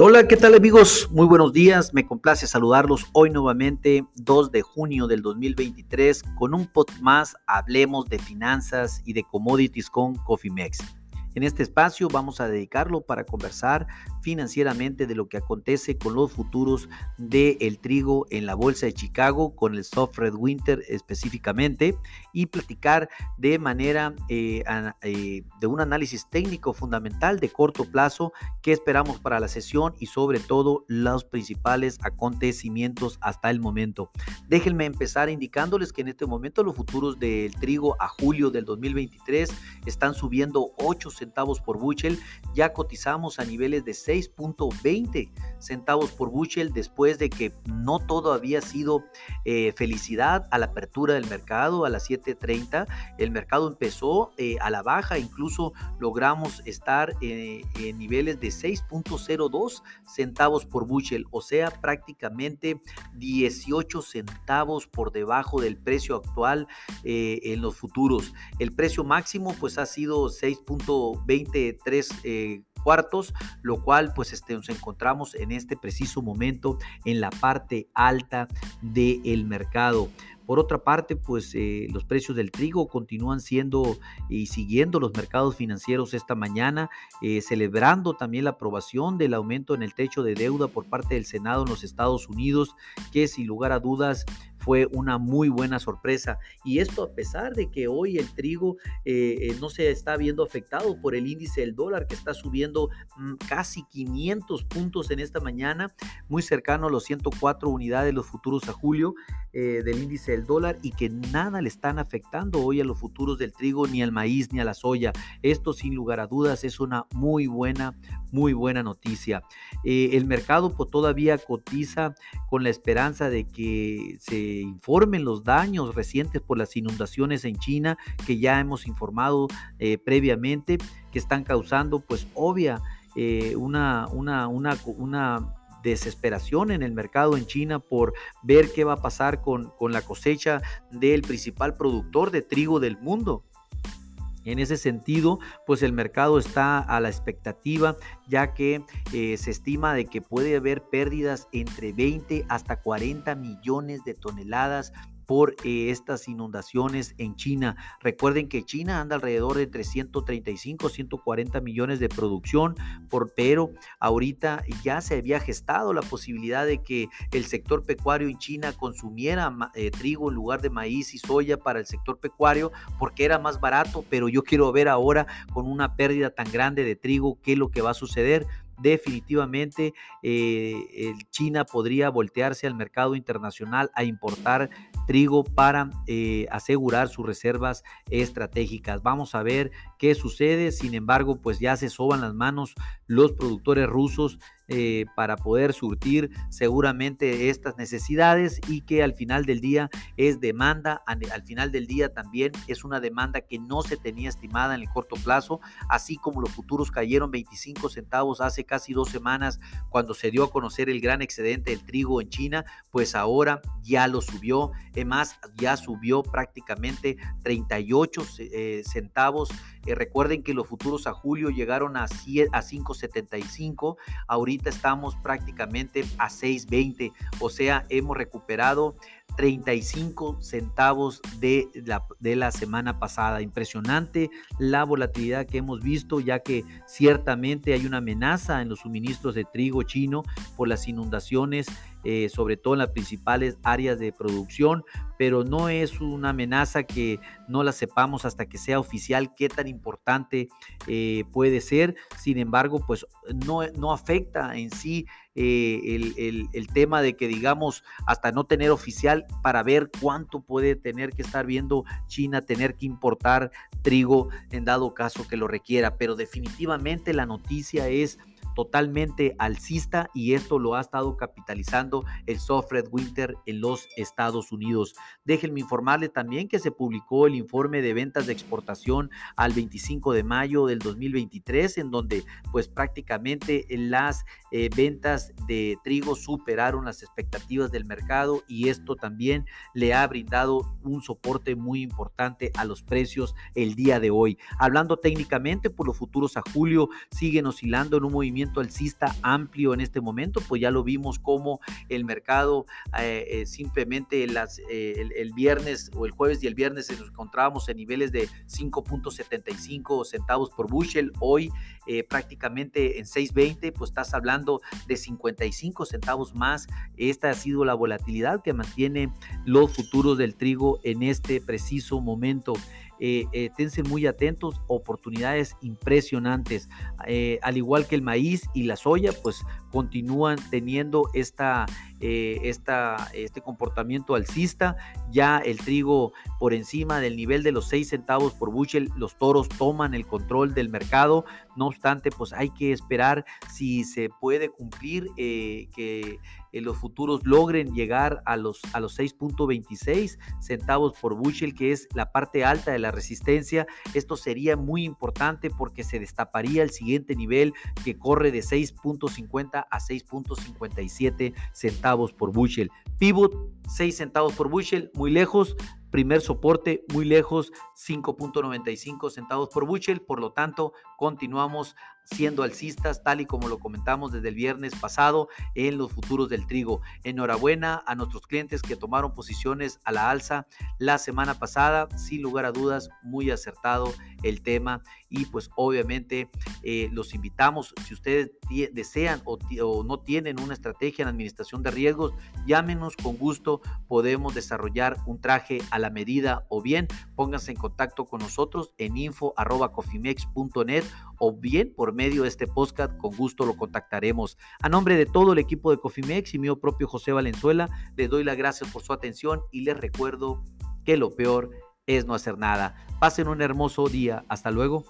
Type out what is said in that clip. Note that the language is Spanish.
Hola, ¿qué tal amigos? Muy buenos días, me complace saludarlos hoy nuevamente, 2 de junio del 2023, con un pod más, hablemos de finanzas y de commodities con Cofimex. En este espacio vamos a dedicarlo para conversar financieramente de lo que acontece con los futuros del trigo en la bolsa de Chicago, con el soft red winter específicamente, y platicar de manera eh, eh, de un análisis técnico fundamental de corto plazo que esperamos para la sesión y sobre todo los principales acontecimientos hasta el momento. Déjenme empezar indicándoles que en este momento los futuros del trigo a julio del 2023 están subiendo 8 centavos por bushel, ya cotizamos a niveles de 6.20 centavos por bushel después de que no todo había sido eh, felicidad a la apertura del mercado a las 7.30. El mercado empezó eh, a la baja, incluso logramos estar eh, en niveles de 6.02 centavos por bushel, o sea, prácticamente 18 centavos por debajo del precio actual en los futuros. El precio máximo pues ha sido 6.23 cuartos, lo cual pues este, nos encontramos en este preciso momento en la parte alta del mercado. Por otra parte, pues eh, los precios del trigo continúan siendo y siguiendo los mercados financieros esta mañana, eh, celebrando también la aprobación del aumento en el techo de deuda por parte del Senado en los Estados Unidos, que sin lugar a dudas fue una muy buena sorpresa. Y esto a pesar de que hoy el trigo eh, eh, no se está viendo afectado por el índice del dólar que está subiendo mm, casi 500 puntos en esta mañana, muy cercano a los 104 unidades los futuros a julio eh, del índice del dólar y que nada le están afectando hoy a los futuros del trigo, ni al maíz, ni a la soya. Esto sin lugar a dudas es una muy buena, muy buena noticia. el mercado pues, todavía cotiza con la esperanza de que se informen los daños recientes por las inundaciones en China que ya hemos informado eh, previamente que están causando pues obvia eh, una, una, una, una desesperación en el mercado en China por ver qué va a pasar con, con la cosecha del principal productor de trigo del mundo. En ese sentido, pues el mercado está a la expectativa, ya que eh, se estima de que puede haber pérdidas entre 20 hasta 40 millones de toneladas por eh, estas inundaciones en China. Recuerden que China anda alrededor de 335, 140 millones de producción, por, pero ahorita ya se había gestado la posibilidad de que el sector pecuario en China consumiera eh, trigo en lugar de maíz y soya para el sector pecuario porque era más barato, pero yo quiero ver ahora con una pérdida tan grande de trigo qué es lo que va a suceder definitivamente eh, China podría voltearse al mercado internacional a importar trigo para eh, asegurar sus reservas estratégicas. Vamos a ver qué sucede. Sin embargo, pues ya se soban las manos los productores rusos eh, para poder surtir seguramente estas necesidades y que al final del día es demanda, al final del día también es una demanda que no se tenía estimada en el corto plazo, así como los futuros cayeron 25 centavos hace casi dos semanas cuando se dio a conocer el gran excedente del trigo en China, pues ahora ya lo subió, es más, ya subió prácticamente 38 eh, centavos. Eh, recuerden que los futuros a julio llegaron a, a 5.75, ahorita estamos prácticamente a 6.20, o sea, hemos recuperado 35 centavos de la, de la semana pasada. Impresionante la volatilidad que hemos visto, ya que ciertamente hay una amenaza en los suministros de trigo chino por las inundaciones eh, sobre todo en las principales áreas de producción, pero no es una amenaza que no la sepamos hasta que sea oficial qué tan importante eh, puede ser. Sin embargo, pues no, no afecta en sí eh, el, tema de que digamos hasta no tener oficial para ver cuánto puede tener que estar viendo China, tener que importar trigo en dado caso que lo requiera. Pero definitivamente la noticia es totalmente alcista y esto lo ha estado capitalizando el Softred Winter en los Estados Unidos. Déjenme informarle también que se publicó el informe de ventas de exportación al 25 de mayo del 2023 en donde pues prácticamente las eh, ventas de trigo superaron las expectativas del mercado y esto también le ha brindado un soporte muy importante a los precios el día de hoy. Hablando técnicamente, por los futuros a julio siguen oscilando en un movimiento alcista amplio en este momento, pues ya lo vimos como el mercado eh, eh, simplemente las, el, el, viernes o el jueves y el viernes nos encontrábamos en niveles de 5.75 centavos por bushel, hoy prácticamente en 6.20, pues estás hablando de 55 centavos más. Esta ha sido la volatilidad que mantiene los futuros del trigo en este preciso momento. Eh, eh, muy atentos, oportunidades impresionantes. Eh, al igual que el maíz y la soya, pues continúan teniendo esta, esta, este comportamiento alcista. Ya el trigo por encima del nivel de los 6 centavos por bushel, los toros toman el control del mercado. No obstante, pues hay que esperar si se puede cumplir que los futuros logren llegar a los, a los 6.26 centavos por bushel, que es la parte alta de la resistencia. Esto sería muy importante porque se destaparía el siguiente nivel que corre de 6.50 a 6.57 centavos por bushel. Pivot, 6 centavos por bushel, muy lejos. Primer soporte muy lejos, 5.95 centavos por bushel. Por lo tanto, continuamos siendo alcistas, tal y como lo comentamos desde el viernes pasado en los futuros del trigo. Enhorabuena a nuestros clientes que tomaron posiciones a la alza la semana pasada. Sin lugar a dudas, muy acertado el tema y pues obviamente eh, los invitamos, si ustedes desean o, o, no tienen una estrategia en administración de riesgos, llámenos con gusto, podemos desarrollar un traje a la medida o bien pónganse en contacto con nosotros en info.cofimex.net o bien por medio de este podcast, con gusto lo contactaremos. A nombre de todo el equipo de Cofimex y mío propio José Valenzuela, les doy las gracias por su atención y les recuerdo que lo peor es no hacer nada. Pasen un hermoso día. Hasta luego.